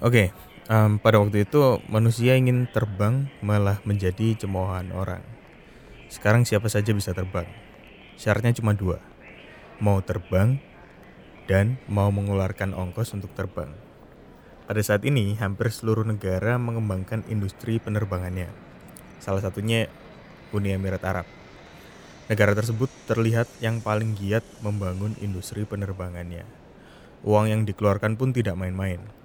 Oke, em, pada waktu itu manusia ingin terbang malah menjadi cemoohan orang. Sekarang siapa saja bisa terbang. Syaratnya cuma dua, mau terbang dan mau mengeluarkan ongkos untuk terbang. Pada saat ini, hampir seluruh negara mengembangkan industri penerbangannya. Salah satunya Uni Emirat Arab. Negara tersebut terlihat yang paling giat membangun industri penerbangannya. Uang yang dikeluarkan pun tidak main-main.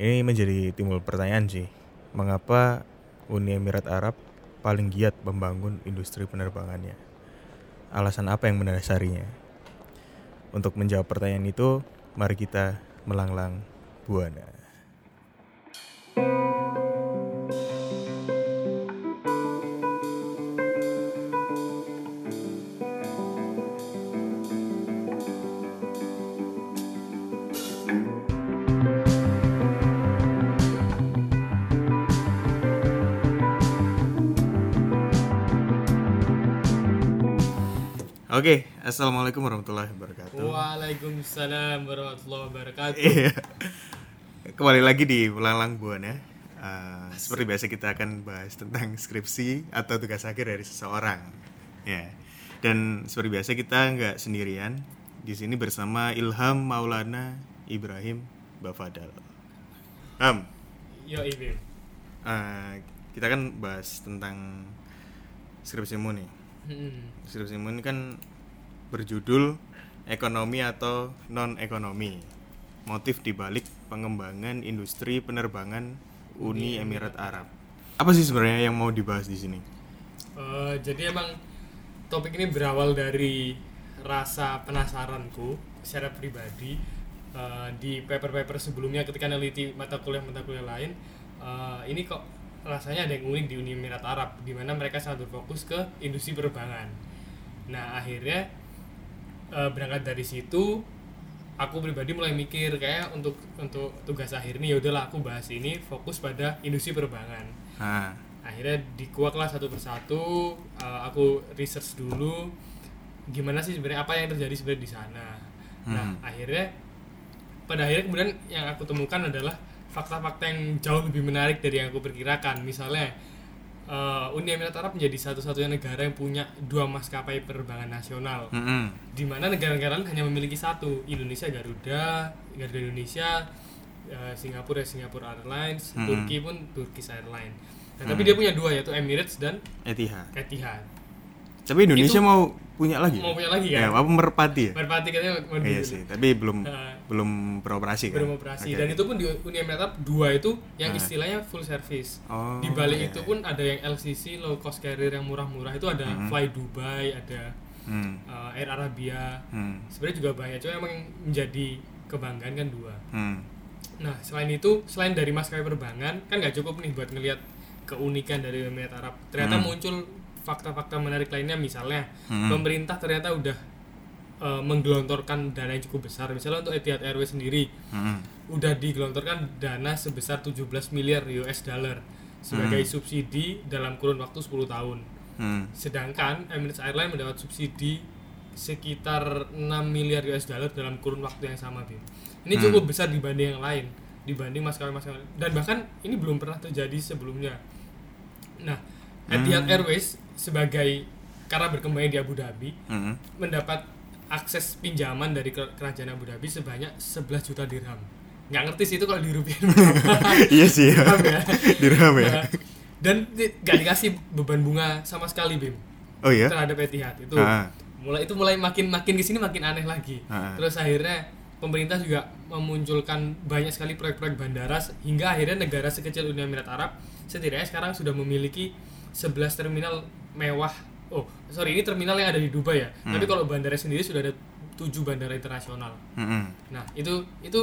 Ini menjadi timbul pertanyaan sih, mengapa Uni Emirat Arab paling giat membangun industri penerbangannya? Alasan apa yang mendasarinya? Untuk menjawab pertanyaan itu, mari kita melanglang buana. Oke, assalamualaikum warahmatullahi wabarakatuh. Waalaikumsalam warahmatullahi wabarakatuh. Iya. Kembali lagi di Melanglang Buana. Uh, seperti biasa kita akan bahas tentang skripsi atau tugas akhir dari seseorang. Ya. Dan seperti biasa kita nggak sendirian. Di sini bersama Ilham Maulana Ibrahim Bafadal. Ham, Yo Ibim. uh, kita kan bahas tentang skripsimu nih. Hmm. Skripsimu ini kan berjudul ekonomi atau non ekonomi. Motif dibalik pengembangan industri penerbangan Uni Emirat Arab. Apa sih sebenarnya yang mau dibahas di sini? Eh, jadi emang topik ini berawal dari rasa penasaranku secara pribadi eh, di paper-paper sebelumnya ketika neliti mata kuliah-mata kuliah lain eh, ini kok rasanya ada yang unik di Uni Emirat Arab di mana mereka sangat berfokus ke industri penerbangan. Nah akhirnya eh, berangkat dari situ aku pribadi mulai mikir kayak untuk untuk tugas akhir ini ya udahlah aku bahas ini fokus pada industri penerbangan. Nah, akhirnya dikuak lah satu persatu uh, aku research dulu gimana sih sebenarnya apa yang terjadi sebenarnya di sana. Nah Hmm. akhirnya pada akhirnya kemudian yang aku temukan adalah fakta-fakta yang jauh lebih menarik dari yang aku perkirakan. Misalnya uh, Uni Emirat Arab menjadi satu-satunya negara yang punya dua maskapai penerbangan nasional mm-mm. di mana negara-negara lain hanya memiliki satu Indonesia Garuda Garuda Indonesia eh, Singapura Singapura Airlines Hmm. Turki pun Turkish Airlines nah, tapi dia punya dua yaitu Emirates dan Etihad. Etihad Tapi Indonesia Itu- mau punya lagi? mau punya lagi Ya, kan apa merpati ya? Merpati katanya mau Iya sih, tapi belum Eh, belum beroperasi kan? belum operasi Oke. dan itu pun di Uni Emirat Arab dua itu yang Ah. istilahnya full service Oh, di balik iya, itu pun ada yang LCC low cost carrier yang murah-murah itu ada Mhm. Fly Dubai ada Hmm. eh, Air Arabia Hmm. sebenarnya juga banyak cuma emang yang menjadi kebanggaan kan dua Hmm. Nah, selain itu, selain dari maskapai penerbangan, kan nggak cukup nih buat ngelihat keunikan dari Emirat Arab. Ternyata Hmm. muncul fakta-fakta menarik lainnya, misalnya Hmm. pemerintah ternyata udah eh, menggelontorkan dana yang cukup besar. Misalnya untuk Etihad Airways sendiri, Hmm. udah digelontorkan dana sebesar 17 miliar US dollar sebagai Hmm. subsidi dalam kurun waktu 10 tahun. Hmm. Sedangkan Emirates Airlines mendapat subsidi sekitar 6 miliar US dollar dalam kurun waktu yang sama, Bim. Ini Hmm. cukup besar dibanding yang lain, dibanding maskapai-maskapai dan bahkan ini belum pernah terjadi sebelumnya. Nah, Etihad Hmm. Airways sebagai karena berkembangnya di Abu Dhabi Hmm. mendapat akses pinjaman dari ke- kerajaan Abu Dhabi sebanyak 11 juta dirham. Nggak ngerti sih itu kalau di rupiah iya sih ya. Dirham ya. Ya. Nah, Dan nggak dikasih beban bunga sama sekali, Bim Oh iya. terhadap Etihad itu Ah. mulai itu mulai makin makin di sini makin aneh lagi Ah. terus akhirnya pemerintah juga memunculkan banyak sekali proyek-proyek bandara hingga akhirnya negara sekecil Uni Emirat Arab setidaknya sekarang sudah memiliki 11 terminal mewah oh sorry ini terminal yang ada di Dubai ya Hmm. tapi kalau bandara sendiri sudah ada 7 bandara internasional Hmm. nah itu itu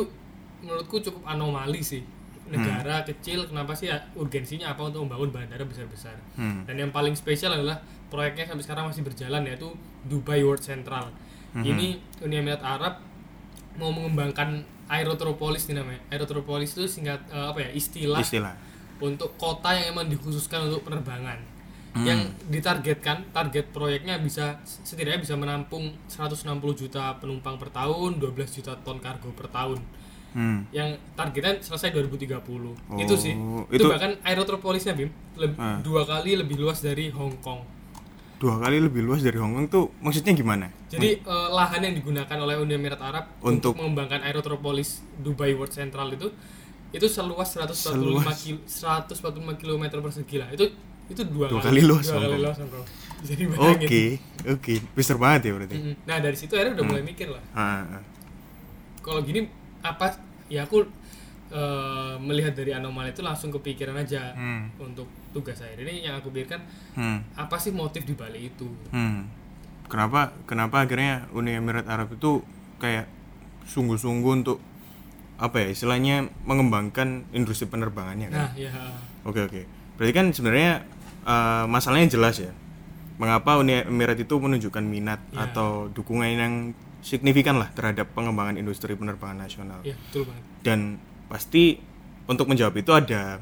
menurutku cukup anomali sih negara kecil kenapa sih ya, urgensinya apa untuk membangun bandara besar-besar Hmm. dan yang paling spesial adalah proyeknya sampai sekarang masih berjalan yaitu Dubai World Central. Mhm. Ini Uni Emirat Arab mau mengembangkan Aerotropolis nih namanya. Aerotropolis itu singkat eh, apa ya istilah, Istilah. Untuk kota yang emang dikhususkan untuk penerbangan. Hmm. Yang ditargetkan target proyeknya bisa setidaknya bisa menampung 160 juta penumpang per tahun, 12 juta ton kargo per tahun. Hmm. yang targetnya selesai 2030 itu sih Oh, itu, itu- bahkan aerotropolisnya Bim leb- Ah. dua kali lebih luas dari Hong Kong Dua kali lebih luas dari Hong Kong tuh maksudnya gimana? jadi eh, lahan yang digunakan oleh Uni Emirat Arab Untuk- untuk, mengembangkan aerotropolis Dubai World Central itu itu seluas 145 Seluas. kilo 145 km persegi lah itu itu dua, Dua kali luas dua kali luas jadi Oke, oke. Besar banget ya berarti. Nah dari situ akhirnya udah Hmm. mulai mikir lah Ah, ah. kalau gini apa ya aku eh, melihat dari anomali itu langsung kepikiran aja Hmm. untuk tugas saya ini yang aku pikirkan Hmm. apa sih motif di balik itu Hmm. Kenapa kenapa akhirnya Uni Emirat Arab itu kayak sungguh-sungguh untuk apa ya istilahnya mengembangkan industri penerbangannya kan? nah ya Oke oke. Berarti kan sebenarnya eh, masalahnya jelas ya. Mengapa Uni Emirat itu menunjukkan minat Ya. atau dukungan yang signifikan lah terhadap pengembangan industri penerbangan nasional. ya betul banget Dan pasti untuk menjawab itu ada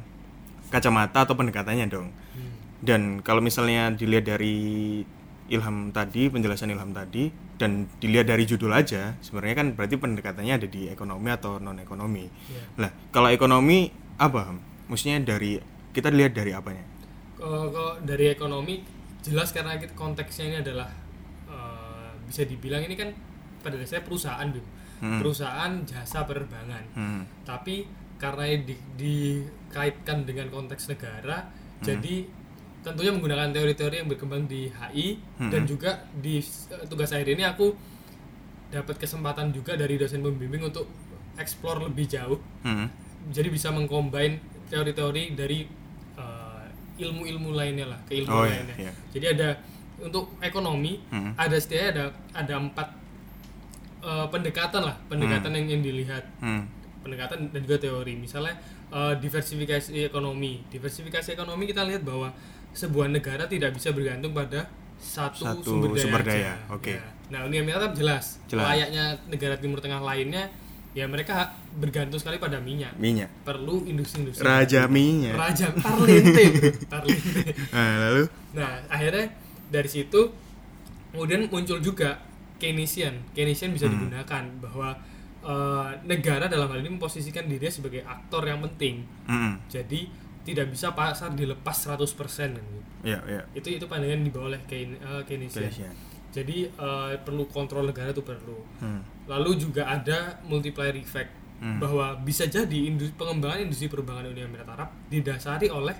kacamata atau pendekatannya dong. Hmm. Dan kalau misalnya dilihat dari Ilham tadi, penjelasan Ilham tadi, dan dilihat dari judul aja, sebenarnya kan berarti pendekatannya ada di ekonomi atau non ekonomi. Ya. Lah, kalau ekonomi apa? Maksudnya dari kita lihat dari apanya? Kalau kalau dari ekonomi jelas karena kita konteksnya ini adalah eh, bisa dibilang ini kan pada dasarnya perusahaan Bim. Hmm. perusahaan jasa penerbangan Hmm. tapi karena di, dikaitkan dengan konteks negara Hmm. jadi tentunya menggunakan teori-teori yang berkembang di HI Hmm. dan juga di eh, tugas akhir ini aku dapat kesempatan juga dari dosen pembimbing untuk explore lebih jauh Hmm. jadi bisa mengcombine teori-teori dari eh, ilmu-ilmu lainnya lah ke ilmu Oh, iya, lainnya iya. jadi ada untuk ekonomi Hmm. ada setidaknya ada ada empat eh, pendekatan lah pendekatan yang ingin dilihat Hmm. pendekatan dan juga teori misalnya eh, diversifikasi ekonomi diversifikasi ekonomi kita lihat bahwa sebuah negara tidak bisa bergantung pada satu, Satu sumber daya, sumber daya, oke. Ya. nah Uni Emirat Arab jelas, Jelas. layaknya negara Timur Tengah lainnya ya mereka bergantung sekali pada minyak Minyak. perlu industri-industri Raja minyak. raja parlente parlente Nah, lalu Nah, akhirnya dari situ kemudian muncul juga Keynesian. Keynesian bisa Hmm. digunakan bahwa eh, negara dalam hal ini memposisikan dirinya sebagai aktor yang penting. Hmm. Jadi tidak bisa pasar dilepas 100% kan gitu. Iya, iya. Itu itu pandangan dibawa oleh Keyn- eh, Keynesian. Keynesian. Jadi eh, perlu kontrol negara itu perlu. Hmm. Lalu juga ada multiplier effect Hmm. bahwa bisa jadi industri, pengembangan industri penerbangan Uni Emirat Arab didasari oleh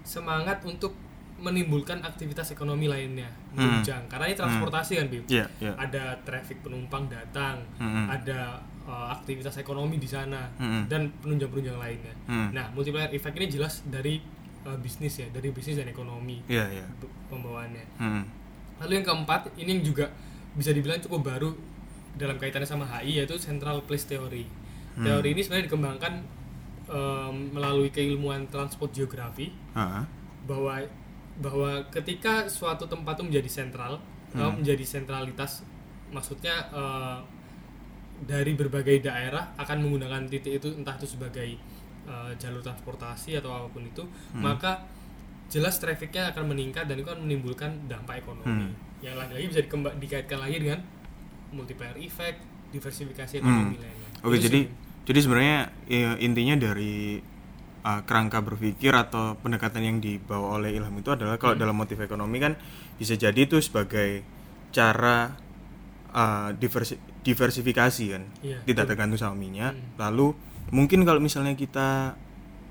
semangat untuk menimbulkan aktivitas ekonomi lainnya Hmm. menunjang karena ini transportasi kan Bim Iya, iya. ada traffic penumpang datang Hmm. ada uh, aktivitas ekonomi di sana Hmm. dan penunjang-penunjang lainnya Hmm. nah multiplier effect ini jelas dari uh, bisnis ya dari bisnis dan ekonomi Iya, iya. p- pembawaannya Hmm. Lalu yang keempat, ini yang juga bisa dibilang cukup baru dalam kaitannya sama HI yaitu central place theory. Hmm. Teori ini sebenarnya dikembangkan em, melalui keilmuan transport geografi Ah, bahwa bahwa ketika suatu tempat itu menjadi sentral, Hmm. menjadi sentralitas, maksudnya eh, dari berbagai daerah akan menggunakan titik itu entah itu sebagai eh, jalur transportasi atau apa pun itu, Hmm. maka jelas trafficnya akan meningkat dan itu akan menimbulkan dampak ekonomi. Hmm. Yang lagi-lagi bisa dikaitkan lagi dengan multiplier effect, diversifikasi Hmm. ekonomi lainnya. Oke, Itu jadi sih. jadi sebenarnya ya, intinya dari uh, kerangka berpikir atau pendekatan yang dibawa oleh Ilham itu adalah kalau Hmm. dalam motif ekonomi kan bisa jadi itu sebagai cara uh, diversi- diversifikasi kan, Iya, tidak tergantung sama minyak. Hmm. Lalu mungkin kalau misalnya kita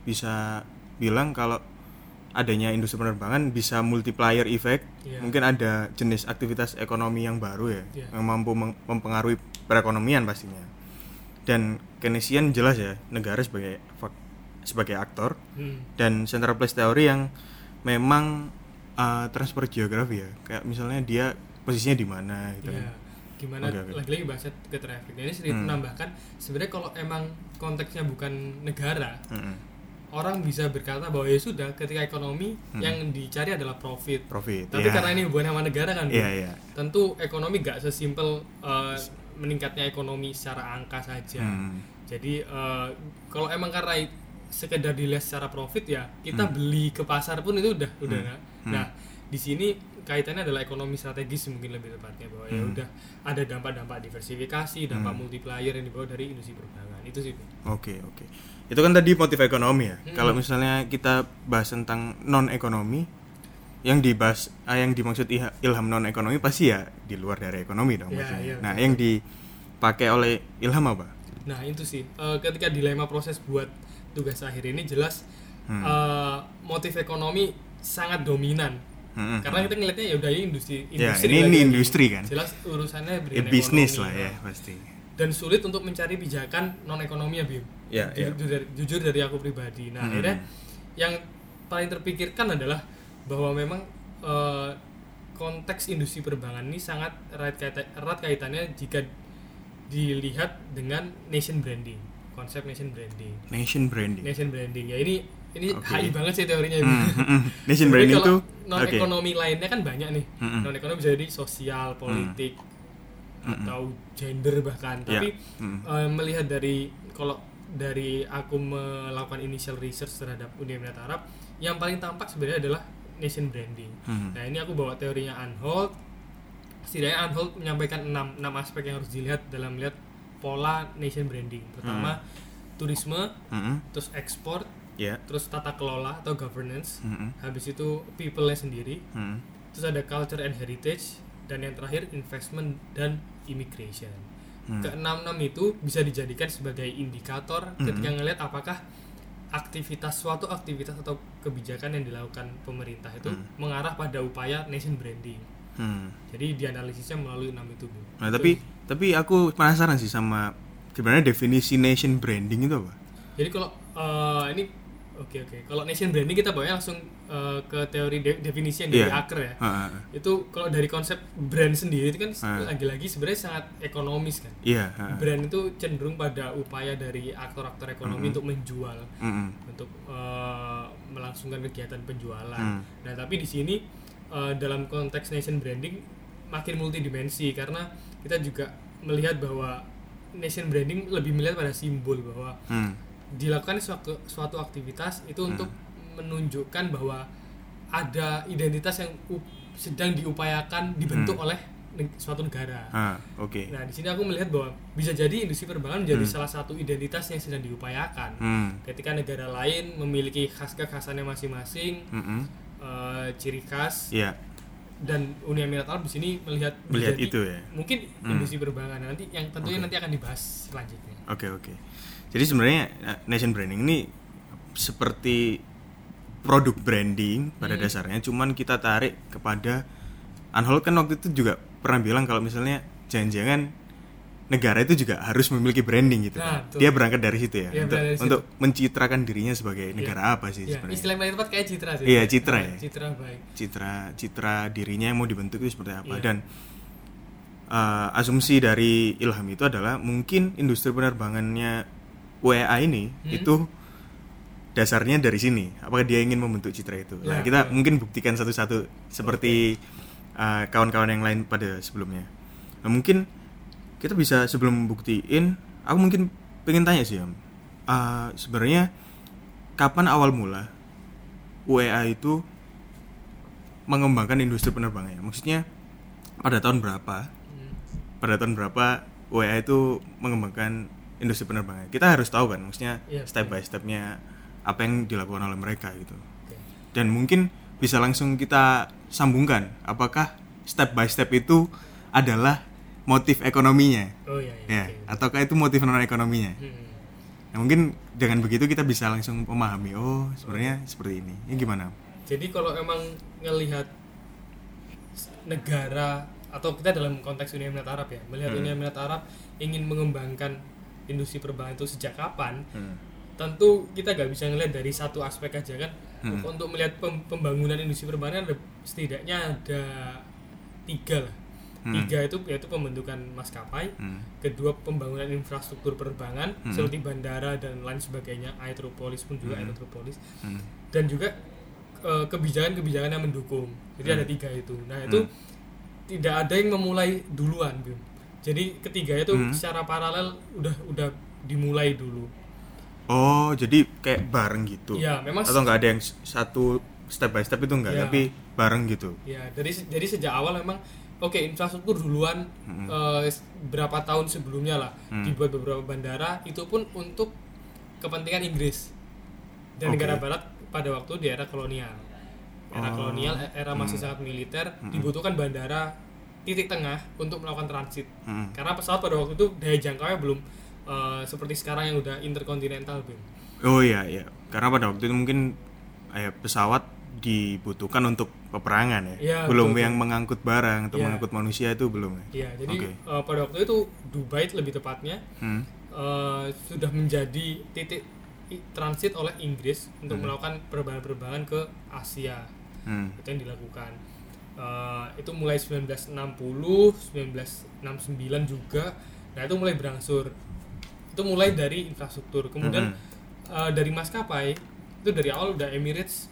bisa bilang kalau adanya industri penerbangan bisa multiplier effect, Iya. mungkin ada jenis aktivitas ekonomi yang baru ya, Iya. yang mampu mempengaruhi perekonomian pastinya. Dan Keynesian jelas ya negara sebagai sebagai aktor Hmm. dan central place theory yang memang uh, transfer geografi ya, kayak misalnya dia posisinya di mana gitu. Iya. kan. Gimana Oke, oke. lagi-lagi bahasnya ke traffic. Nah, ini sedikit Hmm. menambahkan sebenarnya kalau emang konteksnya bukan negara, Mm-mm. orang bisa berkata bahwa ya sudah ketika ekonomi Hmm. yang dicari adalah profit. Profit. Tapi iya. karena ini hubungan sama negara kan, Bu, iya. tentu ekonomi gak sesimpel uh, meningkatnya ekonomi secara angka saja. Hmm. Jadi uh, kalau emang karena sekedar dilihat secara profit ya kita Hmm. beli ke pasar pun itu udah udah Hmm. Hmm. Di sini kaitannya adalah ekonomi strategis mungkin lebih tepatnya bahwa ya Hmm. udah ada dampak-dampak diversifikasi, dampak Hmm. multiplier yang dibawa dari industri perbankan. Itu sih. Oke, oke. Itu kan tadi motif ekonomi ya. Hmm. Kalau misalnya kita bahas tentang non ekonomi, yang dibahas, ah, yang dimaksud ilham non ekonomi pasti ya di luar dari ekonomi dong. Ya, maksudnya. iya, nah, betul. yang dipakai oleh ilham apa? Nah, itu sih. Eh, ketika dilema proses buat tugas akhir ini jelas Hmm. eh, motif ekonomi sangat dominan. Hmm, Karena kita ngeliatnya ya udah ini industri Ya, industri ini- ini lagi-lagi. industri kan? Jelas urusannya ya, bisnis lah ya pasti. dan sulit untuk mencari pijakan non ekonomi ya Bim. Ya, ya. jujur, dari, jujur dari aku pribadi. Nah Hmm. akhirnya yang paling terpikirkan adalah bahwa memang eh, konteks industri perbankan ini sangat erat, kaita- erat kaitannya jika dilihat dengan nation branding, konsep nation branding. Nation branding. Nation branding ya ini ini Oke. HI banget sih teorinya. Hmm, Bim. hmm, hmm. Nation branding kalau tuh non ekonomi lainnya kan banyak nih. Mm-mm. Non ekonomi jadi sosial, politik, Mm-mm. atau gender bahkan. Ya. Tapi Mm. eh, melihat dari kalau dari aku melakukan initial research terhadap Uni Emirat Arab, yang paling tampak sebenarnya adalah nation branding. Hmm. Nah ini aku bawa teorinya Anhold. Setidaknya Anhold menyampaikan enam, enam aspek yang harus dilihat dalam melihat pola nation branding. Pertama turisme, Hmm, terus ekspor, Ya. terus tata kelola atau governance. Hmm, Habis itu people-nya sendiri, hmm. terus ada culture and heritage, dan yang terakhir investment dan immigration. Hmm. Keenam-enam itu bisa dijadikan sebagai indikator Mhm. ketika ngelihat apakah aktivitas suatu aktivitas atau kebijakan yang dilakukan pemerintah itu Hmm. mengarah pada upaya nation branding. Hmm. Jadi dianalisisnya melalui enam itu. Bu. Nah, Itu- tapi tapi aku penasaran sih sama gimana definisi nation branding itu apa? jadi kalau eh, ini oke oke. Kalau nation branding kita bawanya langsung eh, ke teori de- definisi yang dari Iya. Aker ya. Ah, ah, ah. Itu kalau dari konsep brand sendiri itu kan lagi-lagi sebenarnya sangat ekonomis kan. Iya. ah, ah. Brand itu cenderung pada upaya dari aktor-aktor ekonomi Mhm. untuk menjual, Mm-mm. untuk eh, melangsungkan kegiatan penjualan. Hmm. Nah, tapi di sini eh, dalam konteks nation branding makin multidimensi karena kita juga melihat bahwa nation branding lebih melihat pada simbol bahwa Hmm. Dilakukan suatu suatu aktivitas itu Hmm. untuk menunjukkan bahwa ada identitas yang sedang diupayakan dibentuk Hmm. oleh suatu negara. Ah, oke. Nah, di sini aku melihat bahwa bisa jadi industri perbankan menjadi Hmm. salah satu identitas yang sedang diupayakan. Hmm. Ketika negara lain memiliki khas kekhasannya masing-masing, Mm-mm. eh, ciri khas Iya, dan Uni Emirat Arab di sini melihat melihat itu ya. mungkin Hmm. industri perbankan nanti yang tentunya Oke. nanti akan dibahas selanjutnya. Oke, oke. Jadi sebenarnya eh, nation branding ini seperti produk branding pada Hmm. dasarnya, cuman kita tarik kepada Anhol kan waktu itu juga pernah bilang kalau misalnya jangan-jangan negara itu juga harus memiliki branding gitu. Nah, kan. Dia berangkat dari situ ya, Iya, untuk dari situ. untuk mencitrakan dirinya sebagai Iya. negara apa sih Ya, sebenarnya. istilah yang paling tepat kayak citra sih. Iya, citra Nah, ya. Citra baik. citra citra dirinya yang mau dibentuk itu seperti apa Iya. dan uh, asumsi dari Ilham itu adalah mungkin industri penerbangannya WA ini Hmm. itu dasarnya dari sini. Apakah dia ingin membentuk citra itu? Nah Ya, kita ya. mungkin buktikan satu-satu seperti uh, kawan-kawan yang lain pada sebelumnya. Nah, mungkin kita bisa sebelum buktiin aku mungkin pengen tanya sih Om. Uh, sebenarnya kapan awal mula UEA itu mengembangkan industri penerbangan? Maksudnya pada tahun berapa? Hmm. pada tahun berapa UEA itu mengembangkan industri penerbangan kita harus tahu kan maksudnya Iya, step betul. by stepnya apa yang dilakukan oleh mereka gitu Oke. dan mungkin bisa langsung kita sambungkan apakah step by step itu adalah motif ekonominya Oh iya ya iya. oke. ataukah itu motif non ekonominya Hmm. nah, mungkin dengan begitu kita bisa langsung memahami oh sebenarnya seperti ini ini gimana Jadi kalau emang ngelihat negara atau kita dalam konteks Uni Emirat Arab ya, melihat Hmm. Uni Emirat Arab ingin mengembangkan industri perbankan itu sejak kapan, Hmm. tentu kita gak bisa ngelihat dari satu aspek aja kan. Hmm. Untuk melihat pem- pembangunan industri perbankan ada setidaknya ada tiga lah. Hmm. Tiga itu yaitu pembentukan maskapai, Hmm. kedua pembangunan infrastruktur penerbangan Hmm. seperti bandara dan lain sebagainya, Aeropolis pun juga Hmm. Aerotropolis Hmm. dan juga eh, kebijakan-kebijakan yang mendukung. Jadi Hmm. ada tiga itu. Nah itu Hmm. tidak ada yang memulai duluan, Bim. Jadi ketiga itu Hmm. secara paralel udah udah dimulai dulu. Oh, jadi kayak bareng gitu. Iya, memang Atau nggak ada yang satu step by step itu enggak, Iya. tapi bareng gitu Ya, dari jadi sejak awal memang oke infrastruktur duluan eh, s- berapa tahun sebelumnya lah Hmm. dibuat beberapa bandara itu pun untuk kepentingan Inggris dan Oke. negara barat pada waktu di era kolonial. Era Oh. kolonial, e- era masih sangat militer, dibutuhkan bandara titik tengah untuk melakukan transit. Mm. Karena pesawat pada waktu itu daya jangkaunya belum eh, seperti sekarang yang udah interkontinental, Bim. oh iya iya karena pada waktu itu mungkin eh, pesawat dibutuhkan untuk peperangan ya, Iya, belum betul, yang mengangkut barang atau Iya. mengangkut manusia itu belum ya Ya, jadi Oke. eh, pada waktu itu Dubai lebih tepatnya Hmm. eh, sudah menjadi titik transit oleh Inggris untuk Hmm. melakukan penerbangan-penerbangan ke Asia Hmm. itu yang dilakukan Eh, itu mulai 1960 1969 juga. Nah itu mulai berangsur. Itu mulai dari infrastruktur. Kemudian eh, dari maskapai itu dari awal udah Emirates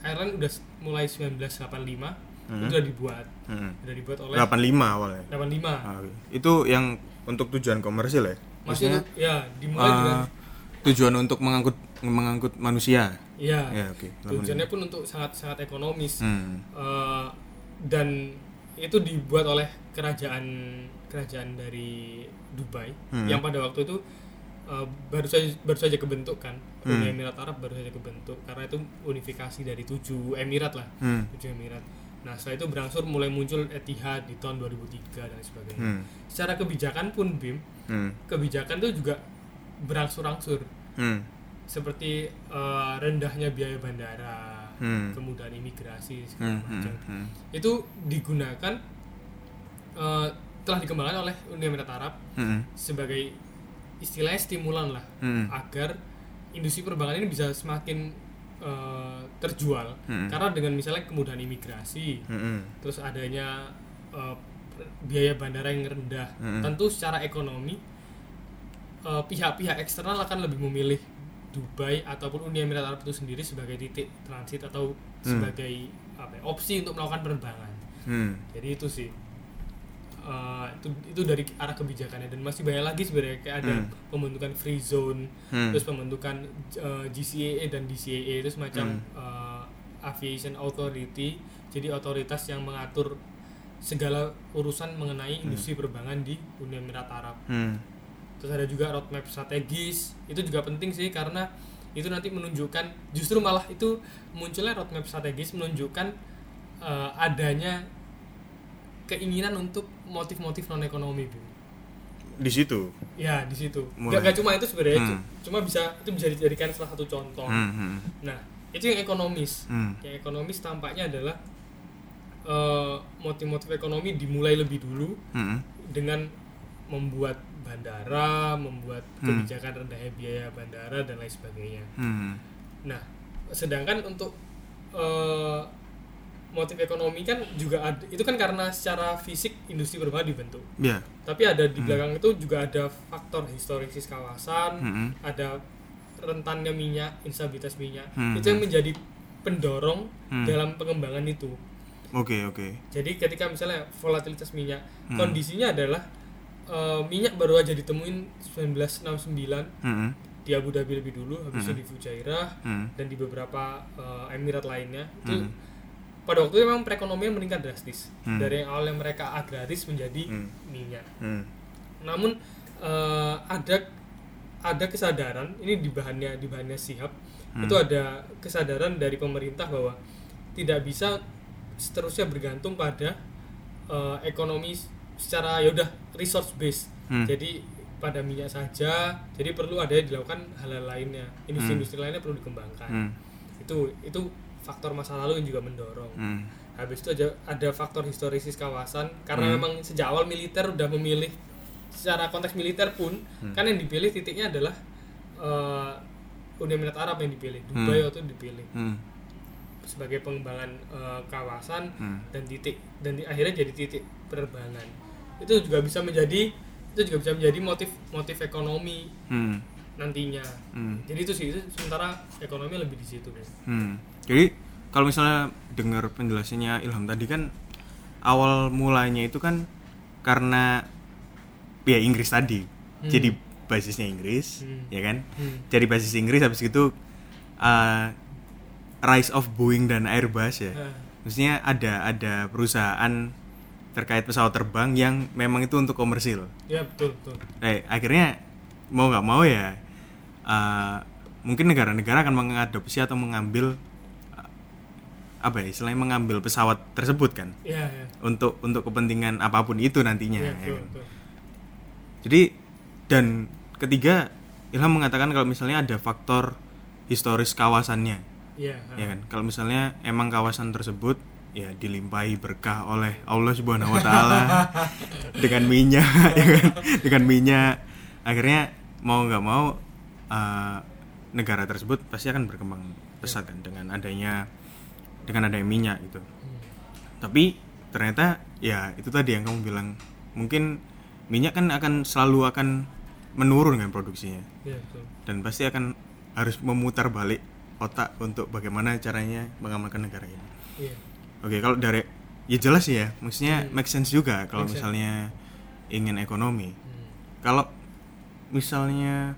Airline udah mulai 1985 itu udah dibuat. Hmm. udah dibuat oleh 85 awalnya? 85 Ah, itu yang untuk tujuan komersil ya? Masih Maksudnya, itu ya dimulai dengan ah, tujuan untuk mengangkut mengangkut manusia? Ya ya oke. Tujuannya pun untuk sangat sangat ekonomis. Hmm. Eh, dan itu dibuat oleh kerajaan kerajaan dari Dubai Hmm. yang pada waktu itu eh, baru saja baru saja kebentuk kan Hmm. Uni Emirat Arab baru saja kebentuk karena itu unifikasi dari tujuh emirat lah Hmm. tujuh emirat nah setelah itu berangsur mulai muncul Etihad di tahun 2003 dan sebagainya Hmm. secara kebijakan pun Bim Hmm. kebijakan itu juga berangsur-angsur Hmm. seperti eh, rendahnya biaya bandara Hmm. kemudahan imigrasi segala Hmm. Hmm. macam Hmm. itu digunakan eh, telah dikembangkan oleh Uni Emirat Arab Hmm. sebagai istilahnya stimulan lah Hmm. agar industri penerbangan ini bisa semakin eh, terjual Hmm. karena dengan misalnya kemudahan imigrasi Hmm. terus adanya eh, biaya bandara yang rendah Hmm. tentu secara ekonomi pihak-pihak eksternal akan lebih memilih Dubai ataupun Uni Emirat Arab itu sendiri sebagai titik transit atau sebagai apa ya, opsi untuk melakukan penerbangan Hmm. jadi itu sih eh, itu itu dari arah kebijakannya dan masih banyak lagi sebenarnya kayak ada Hmm. pembentukan free zone Hmm. terus pembentukan eh, GCAA dan DCAA itu semacam eh, aviation authority jadi otoritas yang mengatur segala urusan mengenai industri penerbangan di Uni Emirat Arab Hmm. Terus ada juga roadmap strategis itu juga penting sih karena itu nanti menunjukkan justru malah itu munculnya roadmap strategis menunjukkan eh, adanya keinginan untuk motif-motif non ekonomi Bu. di situ ya di situ nggak nggak cuma itu sebenarnya Hmm. cuma bisa itu bisa dijadikan salah satu contoh Hmm. Hmm. nah itu yang ekonomis Hmm. yang ekonomis tampaknya adalah eh, motif-motif ekonomi dimulai lebih dulu Hmm. dengan membuat bandara, membuat Hmm. kebijakan rendahnya biaya bandara dan lain sebagainya. Hmm. Nah, sedangkan untuk eh, motif ekonomi kan juga ada, itu kan karena secara fisik industri penerbangan dibentuk. ya Tapi ada di belakang itu juga ada faktor historisis kawasan, Hmm. ada rentannya minyak, instabilitas minyak. Hmm. Itu yang menjadi pendorong Hmm. dalam pengembangan itu. oke oke Jadi ketika misalnya volatilitas minyak, Hmm. kondisinya adalah eh, minyak baru aja ditemuin 1969 Hmm. di Abu Dhabi lebih dulu, habis itu di Fujairah Hmm. dan di beberapa eh, emirat lainnya. Itu Hmm. pada waktu itu memang perekonomian meningkat drastis Hmm. dari yang awal yang mereka agraris menjadi Hmm. minyak. Hmm. Namun eh, ada ada kesadaran ini di bahannya di bahannya Sihab Hmm. itu ada kesadaran dari pemerintah bahwa tidak bisa seterusnya bergantung pada eh, ekonomi secara yaudah resource base. Hmm. Jadi pada minyak saja. Jadi perlu ada dilakukan hal-hal lainnya. Industri-industri lainnya perlu dikembangkan. Hmm. Itu itu faktor masa lalu yang juga mendorong. Hmm. Habis itu ada, ada faktor historisis kawasan karena Hmm. memang sejak awal militer udah memilih secara konteks militer pun Hmm. kan yang dipilih titiknya adalah eh, Uni Emirat Arab yang dipilih, Dubai waktu itu dipilih Hmm. sebagai pengembangan eh, kawasan Hmm. dan titik dan di, akhirnya jadi titik penerbangan. Itu juga bisa menjadi itu juga bisa menjadi motif motif ekonomi Hmm. nantinya. Hmm. Jadi itu sih itu sementara ekonomi lebih di situ guys. Hmm. Jadi kalau misalnya dengar penjelasannya Ilham tadi kan awal mulanya itu kan karena ya Inggris tadi. Hmm. Jadi basisnya Inggris, Hmm. ya kan? Hmm. Jadi basis Inggris habis itu uh, rise of Boeing dan Airbus ya. Nah, maksudnya ada ada perusahaan terkait pesawat terbang yang memang itu untuk komersil. Ya betul betul. Eh akhirnya mau nggak mau ya uh, mungkin negara-negara akan mengadopsi atau mengambil uh, apa ya istilahnya mengambil pesawat tersebut kan? Ya ya. Untuk untuk kepentingan apa pun itu nantinya ya ya betul, kan? betul. jadi dan ketiga Ilham mengatakan kalau misalnya ada faktor historis kawasannya. Ya ya kan? kalau misalnya emang kawasan tersebut ya dilimpahi berkah oleh Allah Subhanahu wa taala. Dengan minyak ya kan? Dengan minyak. Akhirnya mau nggak mau uh, negara tersebut pasti akan berkembang pesat kan dengan adanya dengan adanya minyak gitu. Tapi ternyata ya itu tadi yang kamu bilang. Mungkin minyak kan akan selalu akan menurun kan produksinya. Ya betul. Dan pasti akan harus memutar balik otak untuk bagaimana caranya mengamankan negara ini. Iya Oke, kalau dari ya jelas ya, maksudnya make sense juga kalau Make sense. misalnya ingin ekonomi. Hmm. Kalau misalnya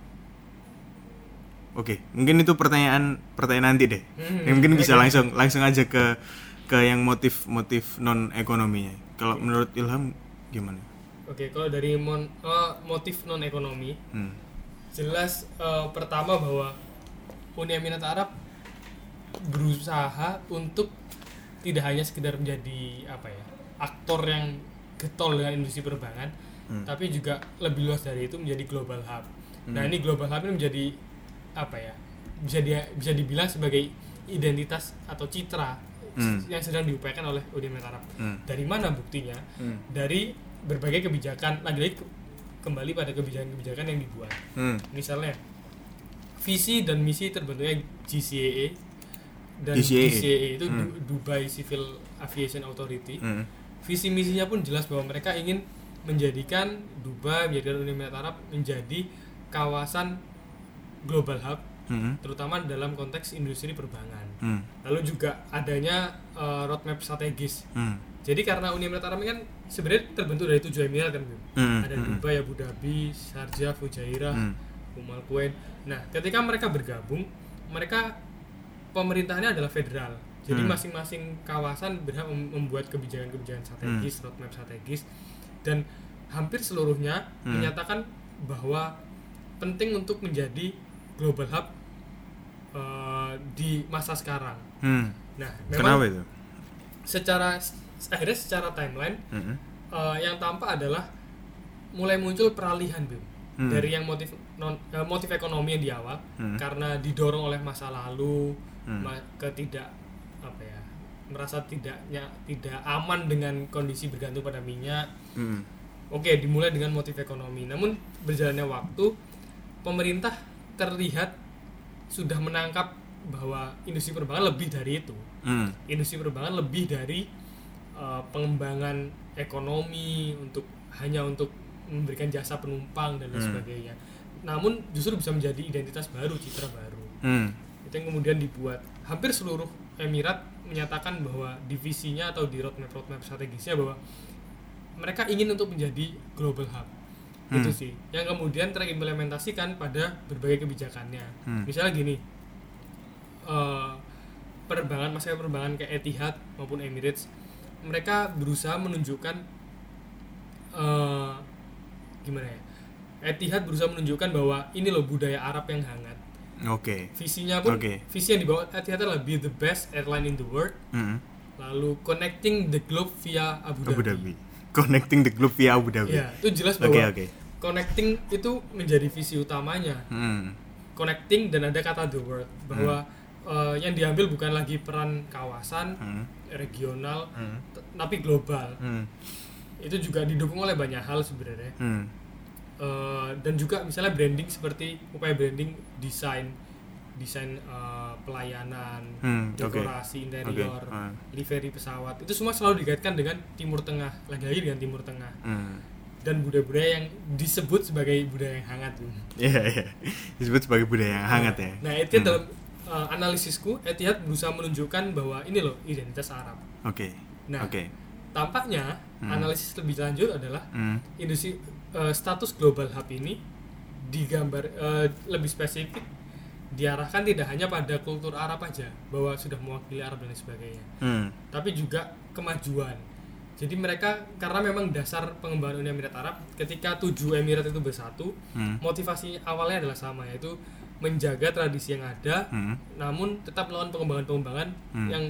Oke, mungkin itu pertanyaan pertanyaan nanti deh. Hmm, Ya, mungkin bisa langsung langsung aja ke ke yang motif-motif non ekonominya. Kalau menurut Ilham gimana? oke kalau dari mon, eh, motif non ekonomi Hmm. jelas eh, pertama bahwa Uni Emirat Arab berusaha untuk tidak hanya sekedar menjadi apa ya aktor yang getol dengan industri penerbangan Hmm. tapi juga lebih luas dari itu menjadi global hub nah ini global hub ini menjadi apa ya bisa dia bisa dibilang sebagai identitas atau citra Hmm. yang sedang diupayakan oleh Uni Emirat Arab Hmm. dari mana buktinya Hmm. dari berbagai kebijakan lagi-lagi ke- kembali pada kebijakan-kebijakan yang dibuat Hmm. misalnya visi dan misi terbentuknya GCAA dan GCAA. GCAA itu Hmm. Du- Dubai Civil Aviation Authority Hmm. visi misinya pun jelas bahwa mereka ingin menjadikan Dubai menjadikan Uni Emirat Arab menjadi kawasan global hub Hmm. terutama dalam konteks industri penerbangan Hmm. lalu juga adanya uh, roadmap strategis Hmm. jadi karena Uni Emirat Arab ini kan sebenarnya terbentuk dari tujuh emirat kan? Hmm. ada Hmm. Dubai, Abu Dhabi, Sharjah, Fujairah, Hmm. Umm Al Quwain. Nah, ketika mereka bergabung, mereka pemerintahannya adalah federal. Jadi Hmm. masing-masing kawasan berhak mem- membuat kebijakan-kebijakan strategis, roadmap strategis, dan hampir seluruhnya Hmm. menyatakan bahwa penting untuk menjadi global hub eh, di masa sekarang. Hmm. Nah, Kenapa memang itu? secara akhirnya secara timeline Hmm. eh, yang tampak adalah mulai muncul peralihan Bim. Hmm. dari yang motif non eh, motif ekonomi yang di awal Hmm. karena didorong oleh masa lalu Hmm. ma- ketidak apa ya merasa tidaknya tidak aman dengan kondisi bergantung pada minyak Hmm. oke dimulai dengan motif ekonomi namun berjalannya waktu pemerintah terlihat sudah menangkap bahwa industri penerbangan lebih dari itu Hmm. industri penerbangan lebih dari uh, pengembangan ekonomi untuk hanya untuk memberikan jasa penumpang dan lain Hmm. sebagainya. Namun justru bisa menjadi identitas baru, citra baru. Hmm. Itu yang kemudian dibuat. Hampir seluruh emirat menyatakan bahwa divisinya atau di roadmap roadmap strategisnya bahwa mereka ingin untuk menjadi global hub. Hmm. Itu sih. Yang kemudian terimplementasikan pada berbagai kebijakannya. Hmm. Misalnya gini. eh, penerbangan maskapai penerbangan kayak Etihad maupun Emirates mereka berusaha menunjukkan eh, gimana ya Etihad berusaha menunjukkan bahwa ini loh budaya Arab yang hangat Oke. visinya pun Oke. visi yang dibawa Etihad adalah be the best airline in the world Hmm. lalu connecting the globe via Abu Dhabi, Abu Dhabi. Connecting the globe via Abu Dhabi. ya itu jelas bahwa oke. connecting itu menjadi visi utamanya Hmm. connecting dan ada kata the world bahwa eh, yang diambil bukan lagi peran kawasan Hmm. regional t- tapi global Hmm. itu juga didukung oleh banyak hal sebenarnya Hmm. Eh, dan juga misalnya branding seperti upaya branding desain desain eh, pelayanan Hmm, dekorasi interior Oke, ah. livery pesawat itu semua selalu dikaitkan dengan Timur Tengah lagi-lagi dengan Timur Tengah Hmm. dan budaya-budaya yang disebut sebagai budaya yang hangat. Iya iya. Disebut sebagai budaya yang hangat ya. Nah, itu Hmm. dalam uh, analisisku Etihad berusaha menunjukkan bahwa ini loh identitas Arab. Oke. Nah, Oke. tampaknya Hmm. analisis lebih lanjut adalah Hmm. industri uh, status global hub ini digambar uh, lebih spesifik diarahkan tidak hanya pada kultur Arab aja bahwa sudah mewakili Arab dan sebagainya. Hmm. tapi juga kemajuan. Jadi mereka karena memang dasar pengembangan Uni Emirat Arab ketika tujuh emirat itu bersatu, Hmm. motivasi awalnya adalah sama yaitu menjaga tradisi yang ada, Hmm. namun tetap melakukan pengembangan-pengembangan Hmm. yang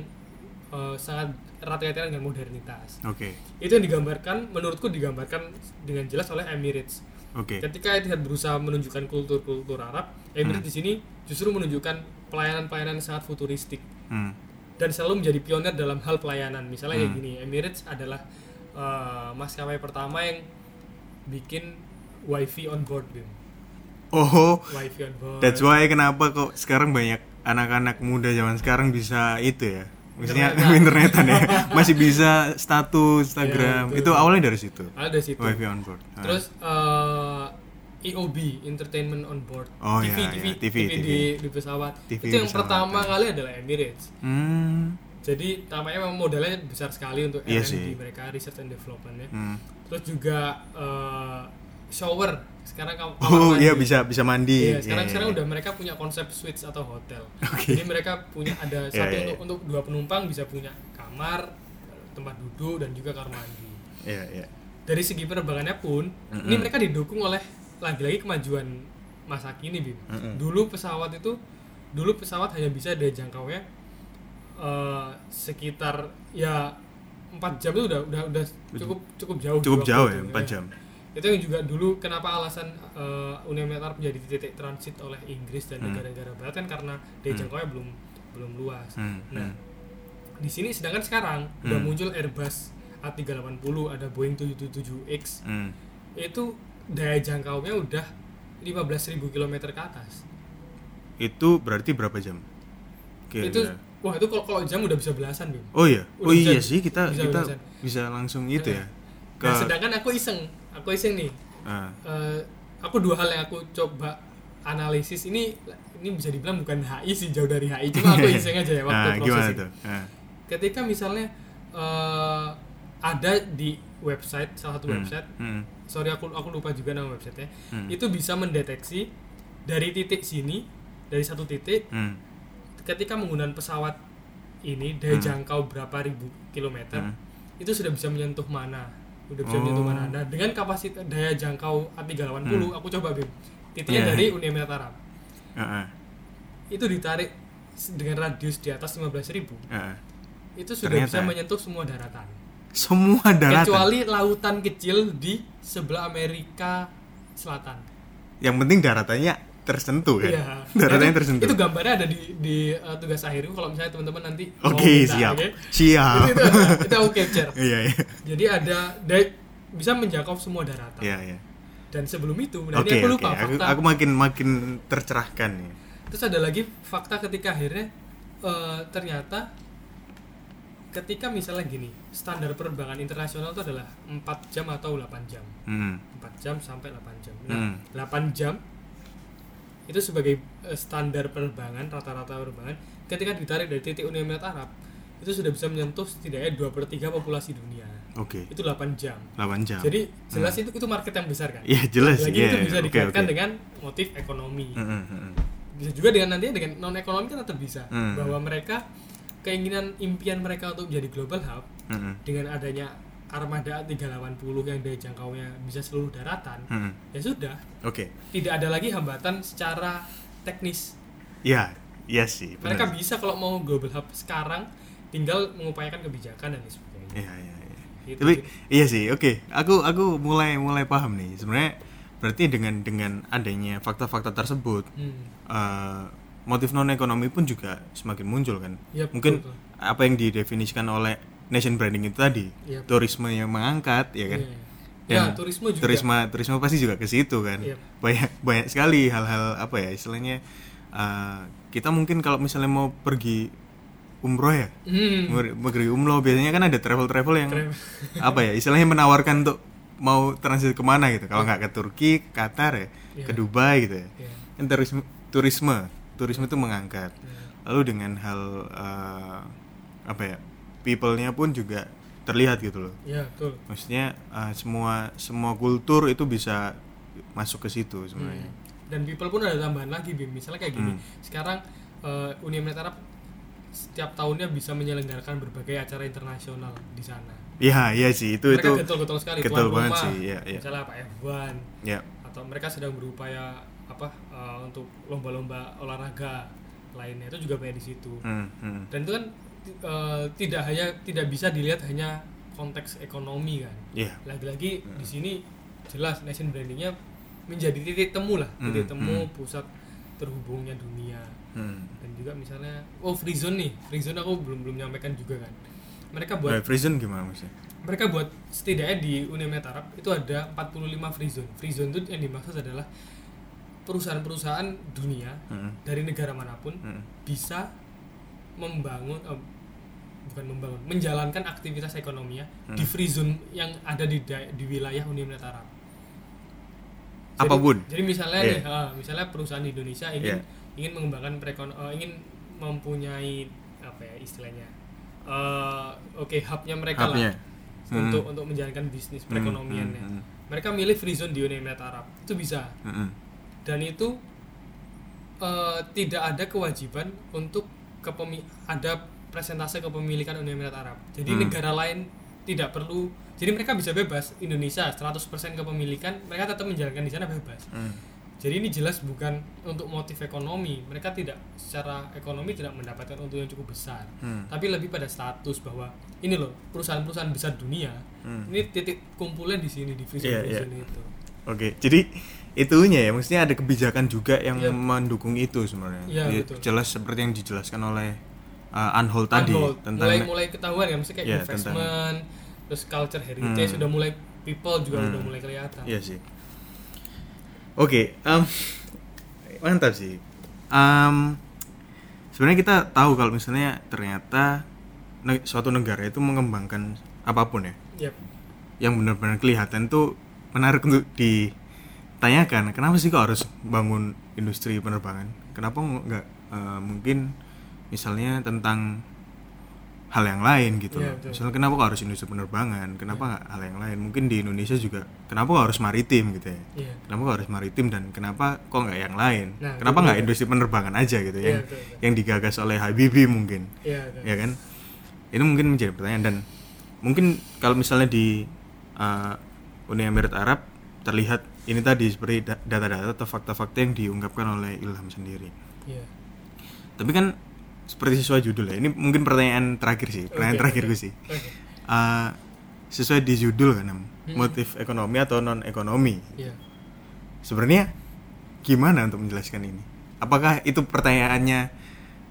eh, sangat erat kaitannya dengan modernitas. Oke. Itu yang digambarkan, menurutku digambarkan dengan jelas oleh Emirates. Oke. Ketika Etihad berusaha menunjukkan kultur-kultur Arab, Emirates Hmm. di sini justru menunjukkan pelayanan-pelayanan sangat futuristik Hmm. dan selalu menjadi pionir dalam hal pelayanan. Misalnya kayak Hmm. gini, Emirates adalah eh, maskapai pertama yang bikin wifi on board. Oh, Wifi on board. that's why kenapa kok sekarang banyak anak-anak muda zaman sekarang bisa itu ya. Maksudnya Internetan. internetan ya. Masih bisa status Instagram. Iya, itu betul. awalnya dari situ. Ada situ. Wifi on board. Ah. Terus eh, EOB, Entertainment on Board. Oh, TV, iya, TV, iya. TV, TV, TV. di, di pesawat. TV itu yang pesawat, pertama kan. kali adalah Emirates. Hmm. Jadi tampaknya memang modalnya besar sekali untuk Iya R&D sih. mereka research and development ya. Hmm. Terus juga eh, shower. Sekarang kam- kamar Oh mandi. iya bisa bisa mandi. Iya, sekarang Iya, sekarang iya. udah mereka punya konsep suites atau hotel. Oke. Jadi mereka punya ada Iya, satu iya. untuk untuk dua penumpang bisa punya kamar, tempat duduk dan juga kamar mandi. Iya iya. Dari segi penerbangannya pun, Mm-mm. ini mereka didukung oleh lagi-lagi kemajuan masa kini, Bim. Mm-mm. Dulu pesawat itu dulu pesawat hanya bisa daya jangkaunya eh, sekitar ya 4 jam itu udah udah udah cukup cukup jauh Cukup jauh ya 4 jam. Itu yang juga dulu kenapa alasan uh, Uni Emirat Arab menjadi titik transit oleh Inggris dan Hmm. negara-negara barat kan karena daya Hmm. jangkaunya belum belum luas. Hmm, Nah, hmm. di sini sedangkan sekarang udah Hmm. muncul Airbus A380, ada Boeing 777X. Hmm. Itu daya jangkaunya udah 15.000 km ke atas. Itu berarti berapa jam? Itu Kira-kira. wah itu kalau kalau jam udah bisa belasan, Bim. Oh iya. udah Oh iya bisa- sih kita bisa kita belasan. bisa langsung itu ya. Ke Nah, sedangkan aku iseng, aku iseng nih. ah, Eh, aku dua hal yang aku coba analisis ini ini bisa dibilang bukan HI sih jauh dari HI cuma aku iseng aja ya waktu ah, proses ini. tuh? Ah, ketika misalnya eh, ada di website salah satu hmm, website hmm, sorry aku aku lupa juga nama websitenya Hmm. itu bisa mendeteksi dari titik sini dari satu titik hmm, ketika menggunakan pesawat ini daya Hmm. jangkau berapa ribu kilometer hmm. itu sudah bisa menyentuh mana udah bisa menyentuh mana nah dengan kapasitas daya jangkau A380 aku coba Bim titiknya Hmm. Iya. dari Uni Emirat Arab Ah, ah, itu ditarik dengan radius di atas 15.000 ah, ah. itu sudah Ternyata. bisa menyentuh semua daratan Semua daratan. kecuali lautan kecil di sebelah Amerika Selatan Yang penting daratannya tersentuh kan? Iya. Daratannya Nah, itu, tersentuh. itu gambarnya ada di di uh, tugas akhirku kalau misalnya teman-teman nanti Oke, minta, siap. oke? Siap. itu, itu, itu aku capture Iya, iya. jadi ada da- bisa menjangkau semua daratan Iya, iya. dan sebelum itu nah Oke, ini aku lupa Aku, fakta aku makin makin tercerahkan nih. terus ada lagi fakta ketika akhirnya eh, ternyata ketika misalnya gini standar penerbangan internasional itu adalah 4 jam atau 8 jam Hmm. 4 jam sampai 8 jam Hmm. nah 8 jam itu sebagai eh, standar penerbangan rata-rata penerbangan ketika ditarik dari titik Uni Emirat Arab itu sudah bisa menyentuh setidaknya 2 per 3 populasi dunia Oke. itu 8 jam 8 jam. jadi jelas itu itu market yang besar kan Iya, jelas. lagi Iya, itu bisa oke, dikaitkan oke. dengan motif ekonomi Hmm, hmm, hmm. bisa juga dengan nantinya dengan non ekonomi kan tetap bisa Hmm. bahwa mereka keinginan impian mereka untuk menjadi global hub Hmm, hmm. dengan adanya armada 380 yang daya jangkaunya bisa seluruh daratan Hmm. ya sudah Oke. tidak ada lagi hambatan secara teknis Iya, iya sih. mereka benar. bisa kalau mau global hub sekarang tinggal mengupayakan kebijakan dan lain sebagainya Iya, iya, iya. Gitu, Tapi gitu. iya sih, oke. Aku aku mulai mulai paham nih. Sebenarnya berarti dengan dengan adanya fakta-fakta tersebut, Hmm. eh, motif non ekonomi pun juga semakin muncul kan. Ya, Mungkin betul, apa yang didefinisikan oleh nation branding itu tadi, Iya. turisme yang mengangkat, ya kan. Ya Dan turisme juga Turisme turisme pasti juga ke situ kan. Iya. Banyak banyak sekali hal-hal apa ya istilahnya. eh, kita mungkin kalau misalnya mau pergi umroh ya, Hmm. mau pergi umroh biasanya kan ada travel-travel yang Travel. apa ya istilahnya menawarkan untuk mau transit ke mana gitu kalau nggak ke Turki ke Qatar ya Iya. ke Dubai gitu ya Iya. kan turisme turisme turisme itu mengangkat Iya. lalu dengan hal eh, apa ya people-nya pun juga terlihat gitu loh ya betul maksudnya eh, semua semua kultur itu bisa masuk ke situ sebenarnya Hmm. dan people pun ada tambahan lagi bim misalnya kayak gini Hmm. sekarang eh, Uni Emirat Arab setiap tahunnya bisa menyelenggarakan berbagai acara internasional di sana. Iya, iya sih itu mereka itu. getol-getol sekali getol tuan banget rumah, sih, iya, iya. Misalnya apa F1 Ya. atau mereka sedang berupaya apa eh, untuk lomba-lomba olahraga lainnya itu juga banyak di situ. Hmm, hmm. Dan itu kan eh, tidak hanya tidak bisa dilihat hanya konteks ekonomi kan. Iya. Lagi-lagi di sini jelas nation brandingnya menjadi titik temu lah, titik Hmm, temu hmm. pusat terhubungnya dunia. Hmm. Dan juga misalnya oh free zone nih, free zone aku belum belum nyampaikan juga kan. Mereka buat Nah, prison gimana maksudnya? mereka buat setidaknya di Uni Emirat Arab itu ada 45 free zone. Free zone itu yang dimaksud adalah perusahaan-perusahaan dunia Hmm. dari negara mana pun Hmm. bisa membangun eh, bukan membangun, menjalankan aktivitas ekonominya Hmm. di free zone yang ada di di wilayah Uni Emirat Arab. Jadi- Apa pun. Jadi misalnya Iya. nih, eh, misalnya perusahaan di Indonesia ingin Iya. ingin mengembangkan perekon eh, ingin mempunyai apa ya istilahnya eh, oke hubnya mereka Hubnya. lah Hmm. untuk untuk menjalankan bisnis perekonomiannya. Hmm, hmm, Mereka milih free zone di Uni Emirat Arab itu bisa Hmm, hmm. dan itu eh, tidak ada kewajiban untuk kepemi ada presentase kepemilikan Uni Emirat Arab. Jadi Hmm. negara lain tidak perlu jadi mereka bisa bebas Indonesia 100% kepemilikan mereka tetap menjalankan di sana bebas. Hmm. Jadi ini jelas bukan untuk motif ekonomi. Mereka tidak secara ekonomi tidak mendapatkan untung yang cukup besar. Hmm. Tapi lebih pada status bahwa ini loh perusahaan-perusahaan besar dunia. Hmm. Ini titik kumpulnya di sini di Iya, Vision iya. itu. Oke, jadi itunya ya, maksudnya ada kebijakan juga yang Iya. mendukung itu sebenarnya. Iya, Jadi betul. Jelas seperti yang dijelaskan oleh uh, Anhol tadi Unhold. tentang mulai mulai ketahuan ya, mesti kayak Iya, investment, terus culture heritage Hmm. sudah mulai people juga Hmm. udah mulai kelihatan. Iya sih. Oke, em, mantap sih. Em, sebenarnya kita tahu kalau misalnya ternyata ne- suatu negara itu mengembangkan apa pun ya, Yap. yang benar-benar kelihatan tuh menarik untuk ditanyakan. Kenapa sih kok harus bangun industri penerbangan? Kenapa nggak eh, mungkin misalnya tentang hal yang lain gitu Iya, loh. Misalnya kenapa kok harus industri penerbangan? Kenapa nggak hal yang lain? Mungkin di Indonesia juga kenapa kok harus maritim gitu ya? Iya. Kenapa kok harus maritim dan kenapa kok nggak yang lain? Nah, kenapa nggak industri penerbangan aja gitu Iya, yang betul, betul. yang digagas oleh Habibie mungkin? Iya, betul. ya kan ini mungkin menjadi pertanyaan dan mungkin kalau misalnya di uh, Uni Emirat Arab terlihat ini tadi seperti da- data-data atau fakta-fakta yang diungkapkan oleh Ilham sendiri Iya. tapi kan seperti sesuai judul ya ini mungkin pertanyaan terakhir sih pertanyaan Oke, terakhir oke. gue sih Oke. Uh, sesuai di judul kan Hmm. motif ekonomi atau non ekonomi Iya. sebenarnya gimana untuk menjelaskan ini apakah itu pertanyaannya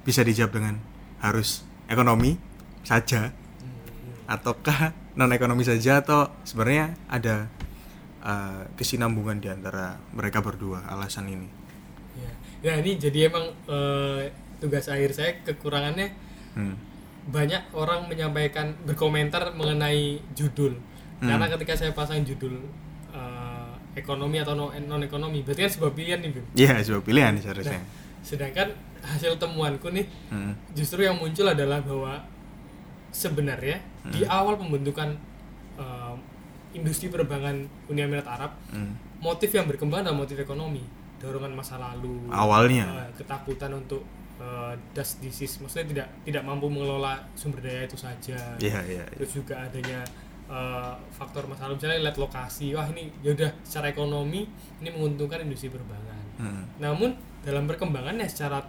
bisa dijawab dengan harus ekonomi saja Hmm. ataukah non ekonomi saja atau sebenarnya ada uh, kesinambungan di antara mereka berdua alasan ini. Ya ini jadi emang eh, tugas akhir saya kekurangannya hmm. banyak orang menyampaikan berkomentar mengenai judul Hmm. karena ketika saya pasang judul eh, ekonomi atau non ekonomi berarti kan sebuah pilihan nih Bim. Iya sebuah pilihan Nah, seharusnya sedangkan hasil temuanku nih hmm. justru yang muncul adalah bahwa sebenarnya di Hmm. awal pembentukan industri penerbangan Uni Emirat Arab Hmm. motif yang berkembang adalah motif ekonomi dorongan masa lalu Awalnya. eh, ketakutan untuk eh, dust disease maksudnya tidak tidak mampu mengelola sumber daya itu saja iya iya iya. terus juga adanya eh, faktor masa lalu misalnya lihat lokasi wah ini yaudah secara ekonomi ini menguntungkan industri penerbangan Hmm. namun dalam perkembangannya secara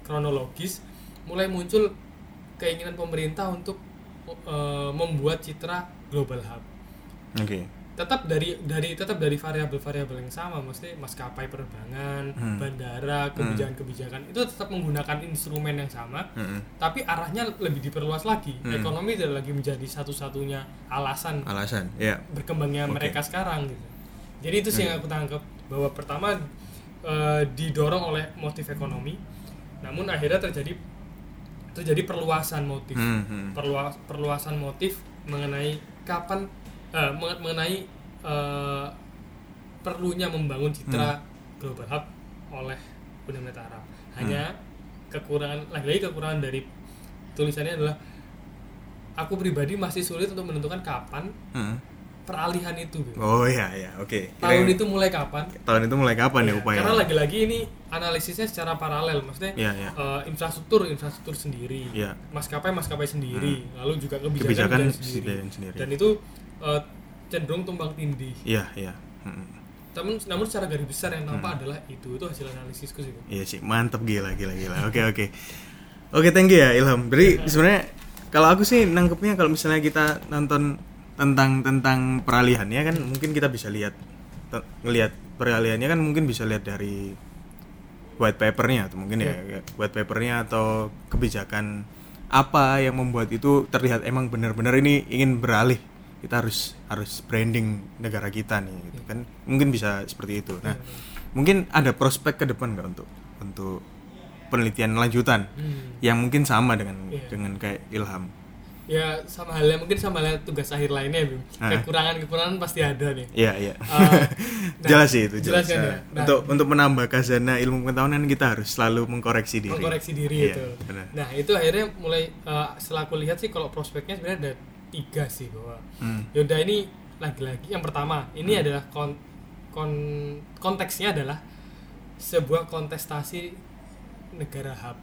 kronologis mulai muncul keinginan pemerintah untuk eh, membuat citra global hub oke tetap dari dari tetap dari variabel-variabel yang sama mesti maskapai penerbangan Hmm. bandara kebijakan-kebijakan itu tetap menggunakan instrumen yang sama Hmm. tapi arahnya lebih diperluas lagi Hmm. ekonomi tidak lagi menjadi satu-satunya alasan alasan ya berkembangnya Oke. mereka sekarang gitu jadi itu sih yang aku tangkap bahwa pertama eh, didorong oleh motif ekonomi namun akhirnya terjadi terjadi perluasan motif Hmm, hmm. perluas perluasan motif mengenai kapan mengen- mengenai eh, perlunya membangun citra global hub oleh Uni Emirat Arab hanya kekurangan lagi-lagi kekurangan dari tulisannya adalah aku pribadi masih sulit untuk menentukan kapan Hmm. peralihan itu. Oh iya iya, oke. tahun Kira- itu mulai kapan tahun itu mulai kapan ya Iya, upaya? karena lagi-lagi ini analisisnya secara paralel maksudnya Iya, iya. eh, infrastruktur infrastruktur sendiri Iya. maskapai maskapai sendiri lalu juga kebijakan, Kebijakan sendiri. kebijakan sendiri. dan itu eh, cenderung tumbang tindih Iya iya. Mm-mm. namun namun secara garis besar yang nampak adalah itu itu hasil analisisku sih. Iya sih, mantep gila gila gila. Oke oke. Oke, thank you ya Ilham. Jadi sebenarnya kalau aku sih nangkepnya kalau misalnya kita nonton tentang tentang peralihannya kan mungkin kita bisa lihat ngelihat peralihannya kan mungkin bisa lihat dari white papernya atau mungkin ya ya, white papernya atau kebijakan apa yang membuat itu terlihat emang benar-benar ini ingin beralih kita harus harus branding negara kita nih gitu kan mungkin bisa seperti itu nah mungkin ada prospek ke depan nggak untuk untuk penelitian lanjutan Hmm. yang mungkin sama dengan Iya. dengan kayak Ilham ya sama halnya mungkin sama halnya tugas akhir lainnya Bim. Ah. kekurangan kekurangan pasti ada nih iya iya Eh, nah, jelas sih itu jelas jelas, kan Nah, ya? Nah. untuk untuk menambah khazanah ilmu pengetahuan kita harus selalu mengkoreksi diri mengkoreksi diri Iya, itu. benar. Nah itu akhirnya mulai uh, setelah aku lihat sih kalau prospeknya sebenarnya ada tiga sih bahwa Hmm. Yaudah ini lagi-lagi yang pertama ini adalah kon, kon- konteksnya adalah sebuah kontestasi negara hub.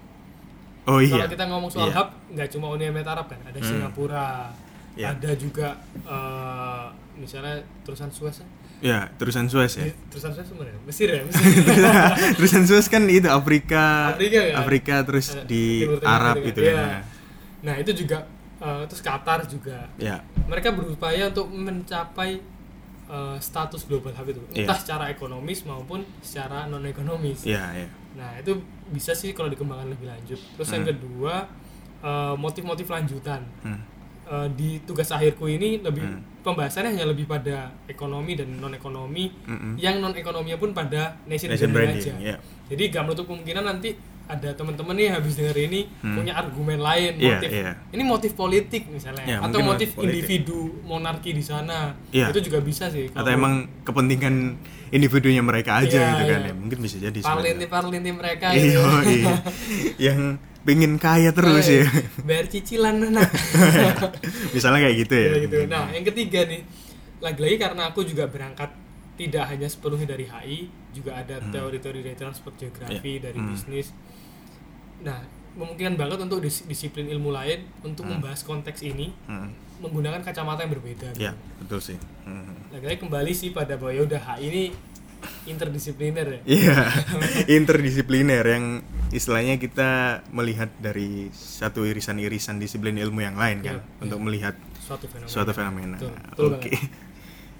oh iya Kalau kita ngomong soal Iya. hub nggak cuma Uni Emirat Arab kan, ada Hmm. Singapura, Iya. ada juga uh, misalnya terusan Suez kan? ya terusan Suez ya Di- Terusan Suez mana ya? Mesir ya? Mesir. terusan Suez kan itu Afrika Afrika kan? Afrika terus Ada di Timur Tengah Arab juga. gitu Iya. kan Nah itu juga uh, terus Qatar juga. ya mereka berupaya untuk mencapai uh, status global hub itu Iya. entah secara ekonomis maupun secara non ekonomis ya ya nah itu bisa sih kalau dikembangkan lebih lanjut terus yang kedua uh, motif-motif lanjutan Hmm. Uh, di tugas akhirku ini lebih Hmm. pembahasannya hanya lebih pada ekonomi dan non ekonomi Mm-mm. yang non ekonominya pun pada nation, Nation branding, aja ya. jadi gak menutup kemungkinan nanti ada teman-teman nih habis denger ini punya argumen lain Iya, motif iya. ini motif politik misalnya Ya, atau motif politik. individu monarki di sana Iya. itu juga bisa sih atau emang kepentingan individunya mereka aja Iya, gitu kan iya. ya mungkin bisa jadi parlinti parlinti mereka iya gitu. iya. yang pengen kaya terus ya bayar cicilan nah misalnya kayak gitu ya Kayak gitu. Nah, yang ketiga nih, lagi-lagi karena aku juga berangkat tidak hanya sepenuhnya dari HI, juga ada teori-teori dari transport geografi, dari bisnis. Nah, memungkinkan banget untuk dis- disiplin ilmu lain untuk membahas konteks ini Hmm. menggunakan kacamata yang berbeda. ya betul sih Hmm. Lagi-lagi kembali sih pada bahwa ya udah HI ini interdisipliner ya. Iya, interdisipliner yang istilahnya kita melihat dari satu irisan-irisan disiplin ilmu yang lain kan Iya, untuk melihat Suatu fenomena. suatu fenomena. Betul, betul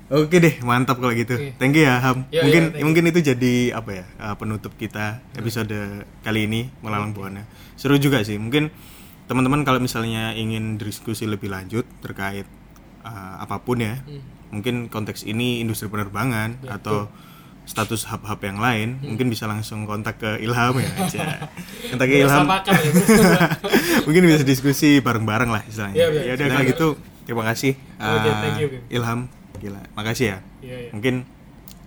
Oke. Deh, mantap kalau gitu. Oke. Thank you ya Ham. Ya, mungkin you. mungkin itu jadi apa ya uh, penutup kita episode kali ini melalang buana. Seru juga sih. Mungkin teman-teman kalau misalnya ingin diskusi lebih lanjut terkait uh, apa pun ya, Hmm. mungkin konteks ini industri penerbangan atau status hub-hub yang lain, Hmm. mungkin bisa langsung kontak ke Ilham ya. aja. kontak ke Ilham. ya. mungkin bisa diskusi bareng-bareng lah istilahnya. Iya, iya. ya udah kalau gitu terima kasih Oke, uh, thank you, Bim. Ilham. Gila, makasih ya. Iya, iya. Mungkin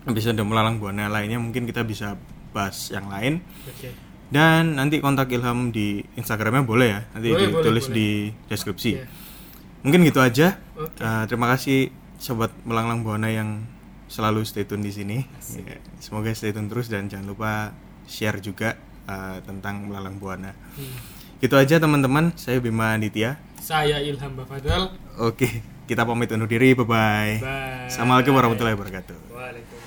episode melalang buana lainnya mungkin kita bisa bahas yang lain. Oke. Dan nanti kontak Ilham di Instagramnya boleh ya. Nanti Boleh, ditulis boleh. di deskripsi. Iya. Mungkin gitu aja. Oke. Uh, terima kasih sobat melanglang buana yang selalu stay tune di sini. Ya, semoga stay tune terus dan jangan lupa share juga uh, tentang melalang buana. Hmm. Gitu aja teman-teman. Saya Bima Aditya. Saya Ilham Bafadal. Oke, kita pamit undur diri. Bye bye. Bye. Assalamualaikum warahmatullahi wabarakatuh. Waalaikumsalam.